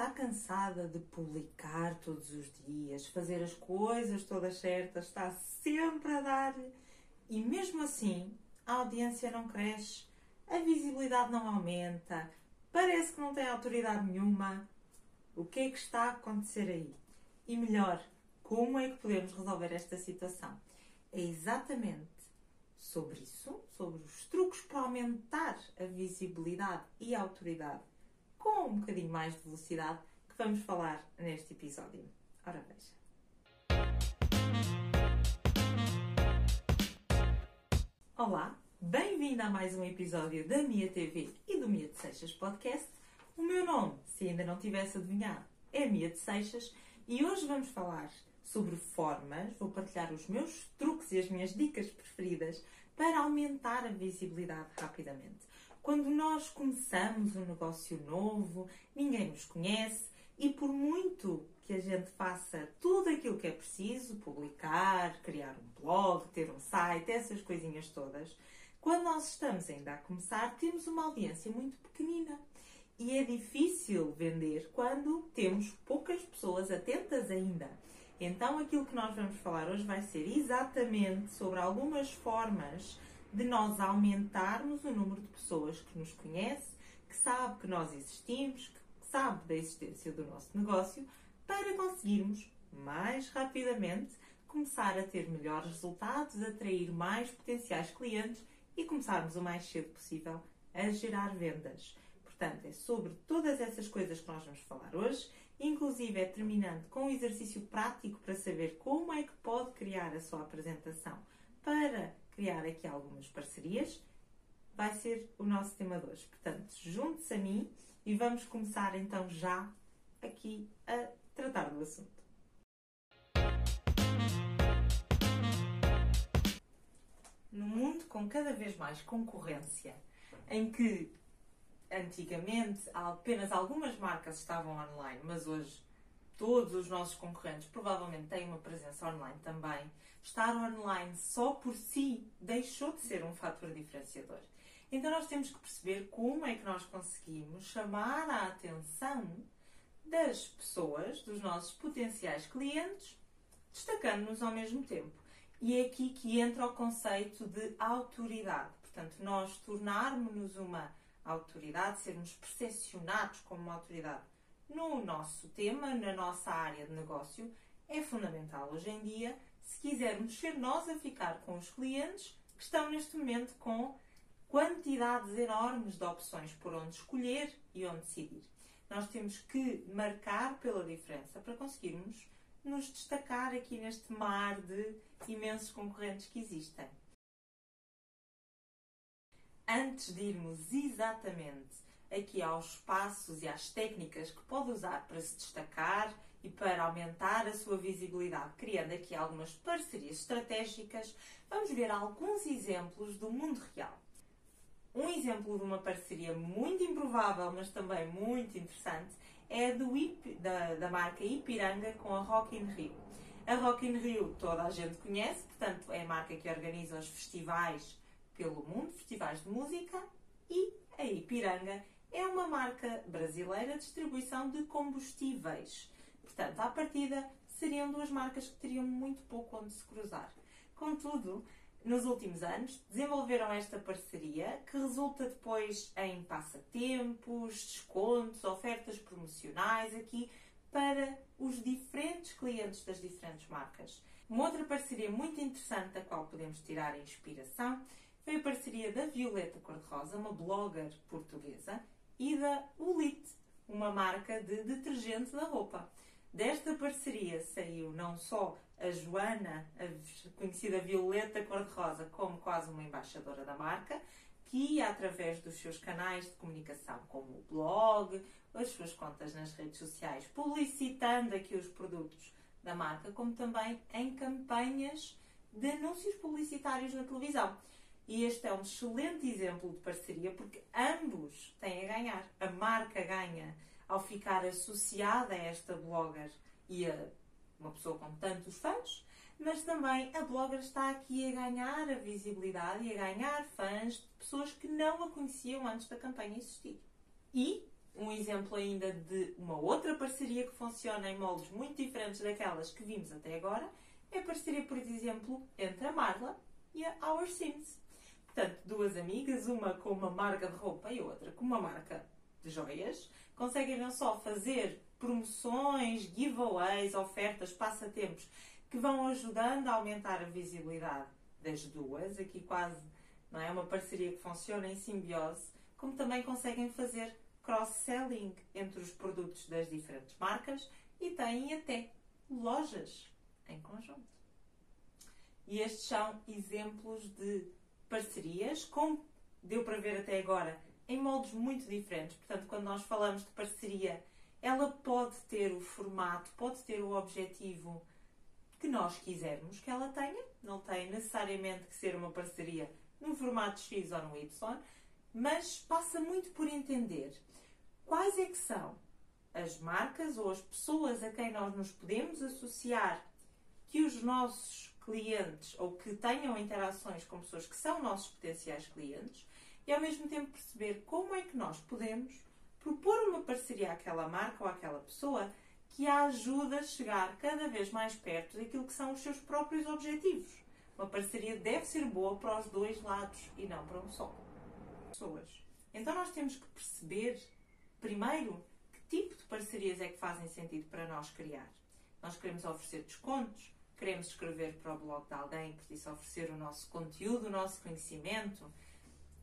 está cansada de publicar todos os dias, fazer as coisas todas certas, está sempre a dar e mesmo assim a audiência não cresce, a visibilidade não aumenta, parece que não tem autoridade nenhuma. O que é que está a acontecer aí? E melhor, como é que podemos resolver esta situação? É exatamente sobre isso, sobre os truques para aumentar a visibilidade e a autoridade com um bocadinho mais de velocidade que vamos falar neste episódio. Ora veja. Olá, bem-vindo a mais um episódio da Mia TV e do Mia de Seixas Podcast. O meu nome, se ainda não tivesse adivinhado, é Mia de Seixas e hoje vamos falar sobre formas, vou partilhar os meus truques e as minhas dicas preferidas para aumentar a visibilidade rapidamente. Quando nós começamos um negócio novo, ninguém nos conhece e por muito que a gente faça tudo aquilo que é preciso, publicar, criar um blog, ter um site, essas coisinhas todas, quando nós estamos ainda a começar, temos uma audiência muito pequenina. E é difícil vender quando temos poucas pessoas atentas ainda. Então, aquilo que nós vamos falar hoje vai ser exatamente sobre algumas formas de nós aumentarmos o número de pessoas que nos conhece, que sabe que nós existimos, que sabe da existência do nosso negócio, para conseguirmos mais rapidamente começar a ter melhores resultados, atrair mais potenciais clientes e começarmos o mais cedo possível a gerar vendas. Portanto, é sobre todas essas coisas que nós vamos falar hoje inclusive é terminando com um exercício prático para saber como é que pode criar a sua apresentação para criar aqui algumas parcerias, vai ser o nosso tema de hoje. Portanto, junte-se a mim e vamos começar então já aqui a tratar do assunto. No mundo com cada vez mais concorrência, em que antigamente apenas algumas marcas estavam online, mas hoje todos os nossos concorrentes provavelmente têm uma presença online também. Estar online só por si deixou de ser um fator diferenciador. Então nós temos que perceber como é que nós conseguimos chamar a atenção das pessoas, dos nossos potenciais clientes, destacando-nos ao mesmo tempo. E é aqui que entra o conceito de autoridade. Portanto, nós tornarmos-nos uma autoridade, sermos percepcionados como uma autoridade no nosso tema, na nossa área de negócio, é fundamental hoje em dia se quisermos ser nós a ficar com os clientes que estão neste momento com quantidades enormes de opções por onde escolher e onde decidir. Nós temos que marcar pela diferença para conseguirmos nos destacar aqui neste mar de imensos concorrentes que existem antes de irmos exatamente aqui aos passos e às técnicas que pode usar para se destacar e para aumentar a sua visibilidade, criando aqui algumas parcerias estratégicas, vamos ver alguns exemplos do mundo real. Um exemplo de uma parceria muito improvável, mas também muito interessante, é do IP, da, da marca Ipiranga com a Rock in Rio. A Rock in Rio toda a gente conhece, portanto é a marca que organiza os festivais pelo mundo, festivais de música, e a Ipiranga é uma marca brasileira de distribuição de combustíveis. Portanto, à partida, seriam duas marcas que teriam muito pouco onde se cruzar. Contudo, nos últimos anos, desenvolveram esta parceria que resulta depois em passatempos, descontos, ofertas promocionais aqui para os diferentes clientes das diferentes marcas. Uma outra parceria muito interessante da qual podemos tirar inspiração foi a parceria da Violeta Cor-de-Rosa, uma blogger portuguesa, e da Ulite, uma marca de detergente da roupa. Desta parceria saiu não só a Joana, a conhecida Violeta Cor-de-Rosa, como quase uma embaixadora da marca, que através dos seus canais de comunicação, como o blog, as suas contas nas redes sociais, publicitando aqui os produtos da marca, como também em campanhas de anúncios publicitários na televisão. E este é um excelente exemplo de parceria porque ambos têm a ganhar. A marca ganha ao ficar associada a esta blogger e a uma pessoa com tantos fãs, mas também a blogger está aqui a ganhar a visibilidade e a ganhar fãs de pessoas que não a conheciam antes da campanha existir. E um exemplo ainda de uma outra parceria que funciona em moldes muito diferentes daquelas que vimos até agora é a parceria, por exemplo, entre a Marla e a Our Sims. Portanto, duas amigas, uma com uma marca de roupa e outra com uma marca de joias, conseguem não só fazer promoções, giveaways, ofertas, passatempos que vão ajudando a aumentar a visibilidade das duas, aqui quase não é uma parceria que funciona em simbiose, como também conseguem fazer cross-selling entre os produtos das diferentes marcas e têm até lojas em conjunto. E estes são exemplos de parcerias, como deu para ver até agora, em moldes muito diferentes. Portanto, quando nós falamos de parceria, ela pode ter o formato, pode ter o objetivo que nós quisermos que ela tenha. Não tem necessariamente que ser uma parceria no formato X ou no Y, mas passa muito por entender quais é que são as marcas ou as pessoas a quem nós nos podemos associar que os nossos clientes ou que tenham interações com pessoas que são nossos potenciais clientes e ao mesmo tempo perceber como é que nós podemos propor uma parceria àquela marca ou àquela pessoa que a ajuda a chegar cada vez mais perto daquilo que são os seus próprios objetivos. Uma parceria deve ser boa para os dois lados e não para um só. Pessoas. Então nós temos que perceber Primeiro, que tipo de parcerias é que fazem sentido para nós criar? Nós queremos oferecer descontos, queremos escrever para o blog de alguém, por isso oferecer o nosso conteúdo, o nosso conhecimento.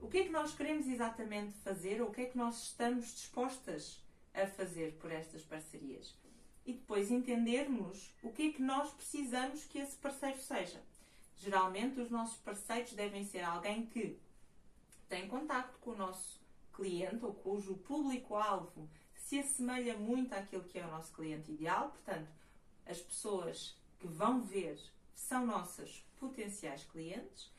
O que é que nós queremos exatamente fazer ou o que é que nós estamos dispostas a fazer por estas parcerias? E depois entendermos o que é que nós precisamos que esse parceiro seja. Geralmente os nossos parceiros devem ser alguém que tem contacto com o nosso cliente ou cujo público-alvo se assemelha muito àquilo que é o nosso cliente ideal, portanto, as pessoas que vão ver são nossas potenciais clientes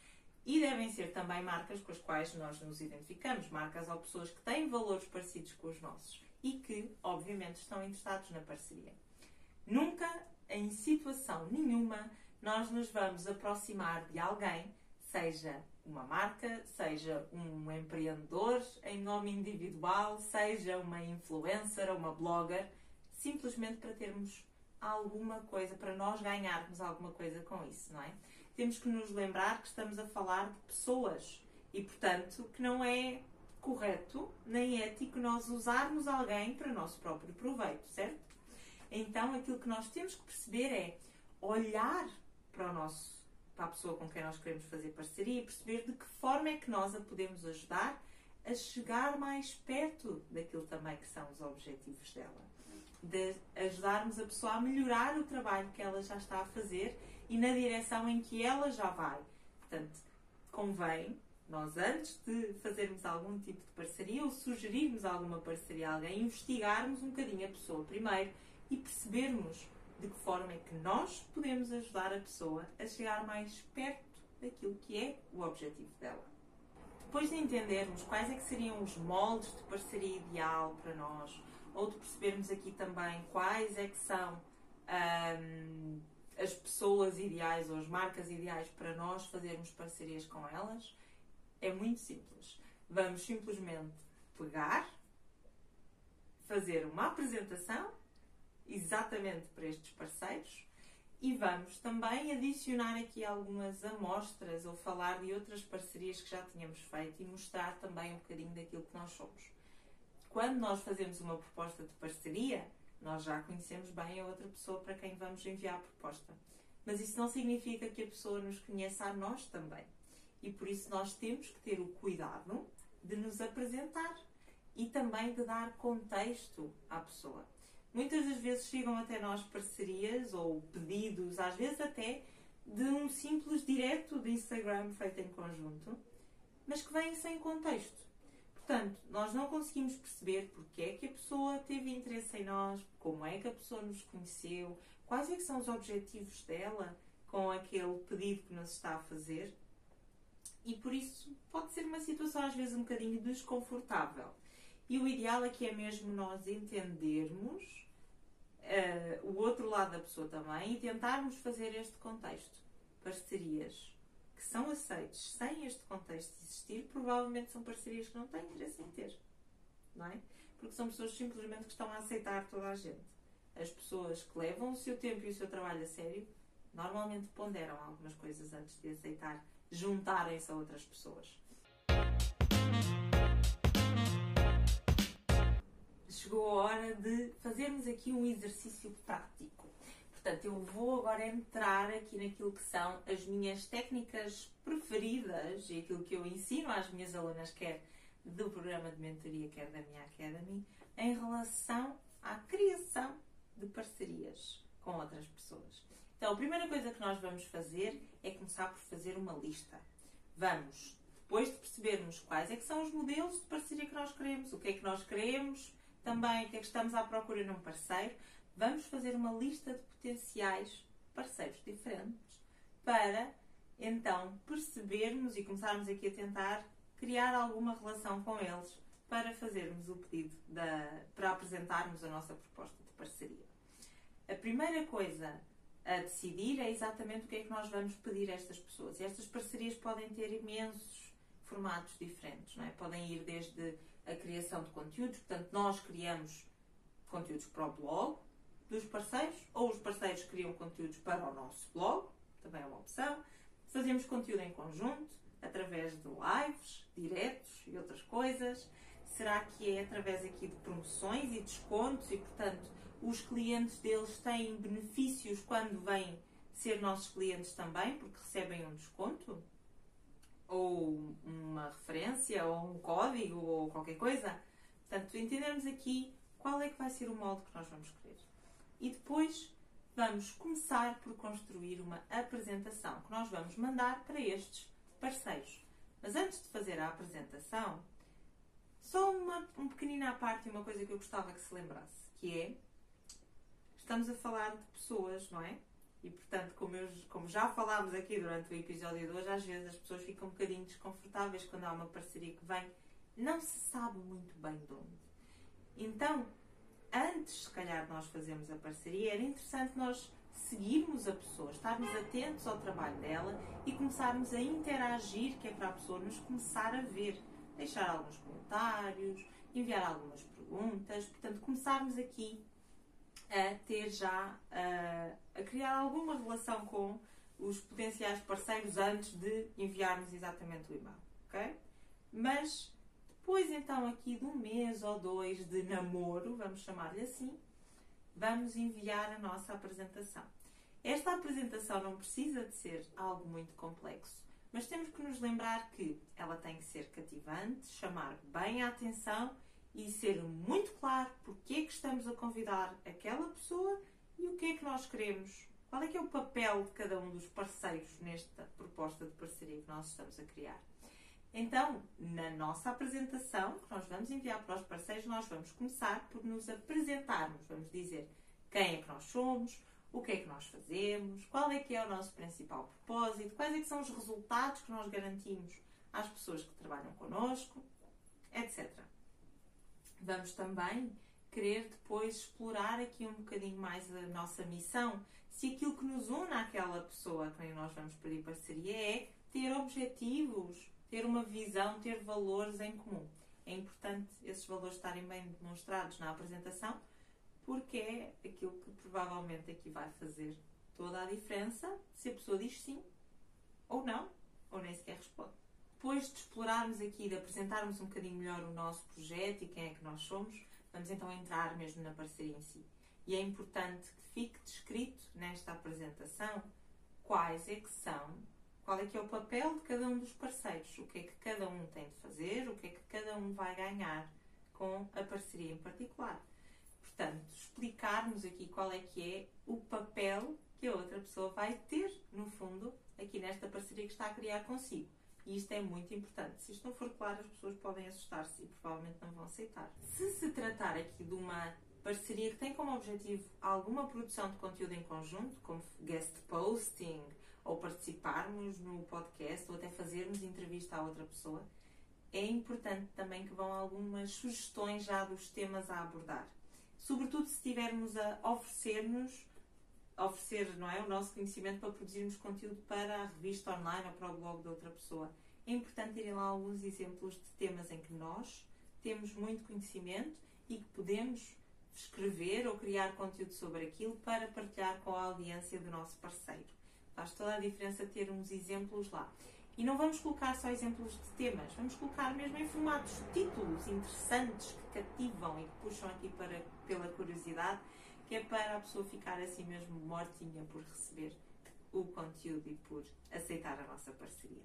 e devem ser também marcas com as quais nós nos identificamos, marcas ou pessoas que têm valores parecidos com os nossos e que, obviamente, estão interessados na parceria. Nunca, em situação nenhuma, nós nos vamos aproximar de alguém, seja uma marca, seja um empreendedor em nome individual, seja uma influencer ou uma blogger, simplesmente para termos alguma coisa, para nós ganharmos alguma coisa com isso, não é? Temos que nos lembrar que estamos a falar de pessoas e, portanto, que não é correto nem ético nós usarmos alguém para o nosso próprio proveito, certo? Então, aquilo que nós temos que perceber é olhar para o nosso para a pessoa com quem nós queremos fazer parceria e perceber de que forma é que nós a podemos ajudar a chegar mais perto daquilo também que são os objetivos dela. De ajudarmos a pessoa a melhorar o trabalho que ela já está a fazer e na direção em que ela já vai. Portanto, convém nós, antes de fazermos algum tipo de parceria ou sugerirmos alguma parceria a alguém, investigarmos um bocadinho a pessoa primeiro e percebermos de que forma é que nós podemos ajudar a pessoa a chegar mais perto daquilo que é o objetivo dela. Depois de entendermos quais é que seriam os moldes de parceria ideal para nós, ou de percebermos aqui também quais é que são hum, as pessoas ideais ou as marcas ideais para nós fazermos parcerias com elas, é muito simples. Vamos simplesmente pegar, fazer uma apresentação exatamente para estes parceiros e vamos também adicionar aqui algumas amostras ou falar de outras parcerias que já tínhamos feito e mostrar também um bocadinho daquilo que nós somos. Quando nós fazemos uma proposta de parceria, nós já conhecemos bem a outra pessoa para quem vamos enviar a proposta. Mas isso não significa que a pessoa nos conheça a nós também. E por isso nós temos que ter o cuidado de nos apresentar e também de dar contexto à pessoa. Muitas das vezes chegam até nós parcerias ou pedidos, às vezes até de um simples direto de Instagram feito em conjunto, mas que vêm sem contexto. Portanto, nós não conseguimos perceber porque é que a pessoa teve interesse em nós, como é que a pessoa nos conheceu, quais é são os objetivos dela com aquele pedido que nos está a fazer. E por isso pode ser uma situação às vezes um bocadinho desconfortável. E o ideal aqui é mesmo nós entendermos uh, o outro lado da pessoa também e tentarmos fazer este contexto. Parcerias que são aceites sem este contexto existir, provavelmente são parcerias que não têm interesse em ter. Não é? porque são pessoas simplesmente que estão a aceitar toda a gente. As pessoas que levam o seu tempo e o seu trabalho a sério normalmente ponderam algumas coisas antes de aceitar juntarem-se a outras pessoas. Chegou a hora de fazermos aqui um exercício prático. Portanto, eu vou agora entrar aqui naquilo que são as minhas técnicas preferidas e aquilo que eu ensino às minhas alunas, quer do programa de mentoria, quer da minha Academy, em relação à criação de parcerias com outras pessoas. Então, a primeira coisa que nós vamos fazer é começar por fazer uma lista. Vamos, depois de percebermos quais é que são os modelos de parceria que nós queremos, o que é que nós queremos, também o que é que estamos à procura num parceiro, vamos fazer uma lista de potenciais parceiros diferentes para então percebermos e começarmos aqui a tentar criar alguma relação com eles para fazermos o pedido da, para apresentarmos a nossa proposta de parceria. A primeira coisa a decidir é exatamente o que é que nós vamos pedir a estas pessoas. E estas parcerias podem ter imensos formatos diferentes, não é? Podem ir desde a criação de conteúdos, portanto, nós criamos conteúdos para o blog dos parceiros, ou os parceiros criam conteúdos para o nosso blog, também é uma opção. Fazemos conteúdo em conjunto, através de lives, diretos e outras coisas. Será que é através aqui de promoções e descontos e, portanto, os clientes deles têm benefícios quando vêm ser nossos clientes também, porque recebem um desconto, ou uma referência, ou um código, ou qualquer coisa. Portanto, entendermos aqui qual é que vai ser o molde que nós vamos querer. E depois vamos começar por construir uma apresentação que nós vamos mandar para estes parceiros. Mas antes de fazer a apresentação, só uma um pequenina parte e uma coisa que eu gostava que se lembrasse, que é estamos a falar de pessoas, não é? E portanto, como, eu, como já falámos aqui durante o episódio de hoje, às vezes as pessoas ficam um bocadinho desconfortáveis quando há uma parceria que vem, não se sabe muito bem de onde. Então, antes, se calhar, nós fazermos a parceria, era interessante nós seguirmos a pessoa, estarmos atentos ao trabalho dela e começarmos a interagir, que é para a pessoa nos começar a ver, deixar alguns comentários, enviar algumas perguntas, portanto, começarmos aqui a ter já, a, a criar alguma relação com os potenciais parceiros antes de enviarmos exatamente o e-mail, ok? Mas depois então aqui de um mês ou dois de namoro, vamos chamar-lhe assim, vamos enviar a nossa apresentação. Esta apresentação não precisa de ser algo muito complexo, mas temos que nos lembrar que ela tem que ser cativante, chamar bem a atenção e ser muito claro porque é que estamos a convidar aquela pessoa e o que é que nós queremos. Qual é que é o papel de cada um dos parceiros nesta proposta de parceria que nós estamos a criar? Então, na nossa apresentação, que nós vamos enviar para os parceiros, nós vamos começar por nos apresentarmos. Vamos dizer quem é que nós somos, o que é que nós fazemos, qual é que é o nosso principal propósito, quais é que são os resultados que nós garantimos às pessoas que trabalham connosco, etc vamos também querer depois explorar aqui um bocadinho mais a nossa missão. Se aquilo que nos une àquela pessoa a quem nós vamos pedir parceria é ter objetivos, ter uma visão, ter valores em comum. É importante esses valores estarem bem demonstrados na apresentação, porque é aquilo que provavelmente aqui vai fazer toda a diferença se a pessoa diz sim ou não, ou nem sequer responde depois de explorarmos aqui, de apresentarmos um bocadinho melhor o nosso projeto e quem é que nós somos, vamos então entrar mesmo na parceria em si. E é importante que fique descrito nesta apresentação quais é que são, qual é que é o papel de cada um dos parceiros, o que é que cada um tem de fazer, o que é que cada um vai ganhar com a parceria em particular. Portanto, explicarmos aqui qual é que é o papel que a outra pessoa vai ter, no fundo, aqui nesta parceria que está a criar consigo. E isto é muito importante. Se isto não for claro, as pessoas podem assustar-se e provavelmente não vão aceitar. Se se tratar aqui de uma parceria que tem como objetivo alguma produção de conteúdo em conjunto, como guest posting, ou participarmos no podcast, ou até fazermos entrevista a outra pessoa, é importante também que vão algumas sugestões já dos temas a abordar. Sobretudo se estivermos a oferecer-nos oferecer não é, o nosso conhecimento para produzirmos conteúdo para a revista online ou para o blog de outra pessoa. É importante terem lá alguns exemplos de temas em que nós temos muito conhecimento e que podemos escrever ou criar conteúdo sobre aquilo para partilhar com a audiência do nosso parceiro. Faz toda a diferença ter uns exemplos lá. E não vamos colocar só exemplos de temas, vamos colocar mesmo em formatos títulos interessantes que cativam e que puxam aqui para, pela curiosidade, que é para a pessoa ficar assim mesmo mortinha por receber o conteúdo e por aceitar a nossa parceria.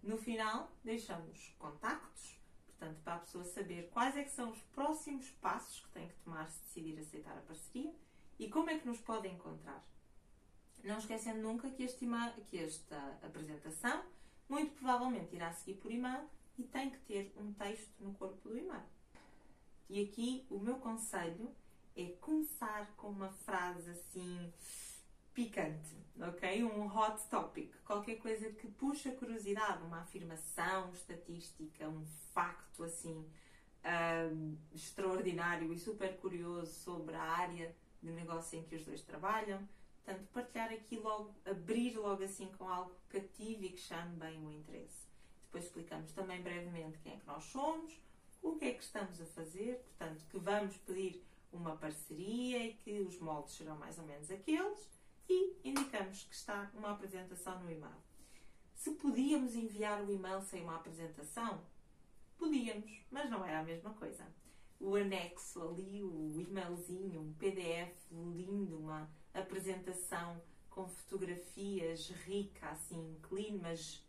No final, deixamos contactos, portanto, para a pessoa saber quais é são os próximos passos que tem que tomar se decidir aceitar a parceria e como é que nos pode encontrar. Não esquecendo nunca que, este que esta apresentação muito provavelmente irá seguir por e-mail e tem que ter um texto no corpo do e-mail. E aqui o meu conselho é começar com uma frase assim picante, ok? Um hot topic, qualquer coisa que puxa curiosidade, uma afirmação estatística, um facto assim um, extraordinário e super curioso sobre a área de negócio em que os dois trabalham. Portanto, partilhar aqui logo, abrir logo assim com algo cativo e que chame bem o interesse. Depois explicamos também brevemente quem é que nós somos, o que é que estamos a fazer, portanto, que vamos pedir uma parceria e que os moldes serão mais ou menos aqueles e indicamos que está uma apresentação no e-mail. Se podíamos enviar o e-mail sem uma apresentação, podíamos, mas não era a mesma coisa. O anexo ali, o e-mailzinho, um PDF lindo, uma apresentação com fotografias rica, assim, clean, mas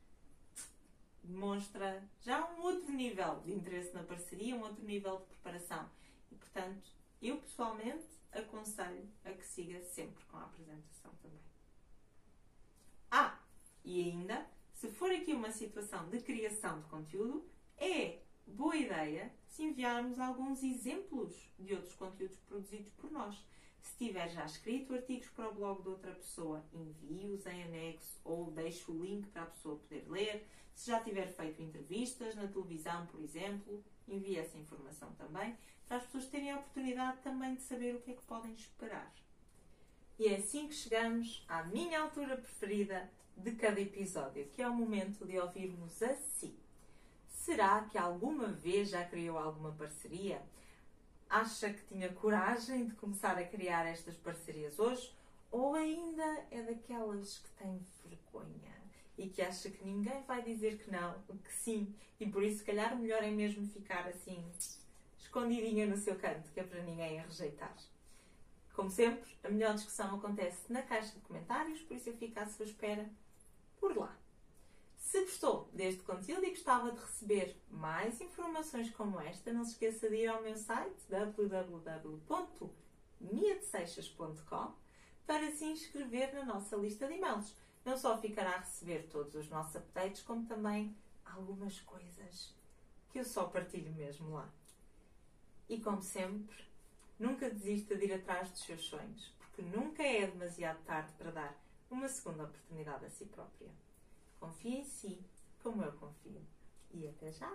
demonstra já um outro nível de interesse na parceria, um outro nível de preparação. E, portanto, eu pessoalmente aconselho a que siga sempre com a apresentação também. Ah, e ainda, se for aqui uma situação de criação de conteúdo, é boa ideia se enviarmos alguns exemplos de outros conteúdos produzidos por nós. Se tiver já escrito artigos para o blog de outra pessoa, envie-os em anexo ou deixe o link para a pessoa poder ler. Se já tiver feito entrevistas na televisão, por exemplo, envie essa informação também para as pessoas terem a oportunidade também de saber o que é que podem esperar. E é assim que chegamos à minha altura preferida de cada episódio, que é o momento de ouvirmos a si. Será que alguma vez já criou alguma parceria? Acha que tinha coragem de começar a criar estas parcerias hoje? Ou ainda é daquelas que têm vergonha e que acha que ninguém vai dizer que não, que sim, e por isso, se calhar, melhor é mesmo ficar assim escondidinha no seu canto, que é para ninguém a rejeitar. Como sempre, a melhor discussão acontece na caixa de comentários, por isso eu fico à sua espera por lá. Se gostou deste conteúdo e gostava de receber mais informações como esta, não se esqueça de ir ao meu site www.miadeseixas.com para se inscrever na nossa lista de e-mails. Não só ficará a receber todos os nossos updates, como também algumas coisas que eu só partilho mesmo lá. E como sempre, nunca desista de ir atrás dos seus sonhos, porque nunca é demasiado tarde para dar uma segunda oportunidade a si própria. Confie em si, como eu confio. E até já!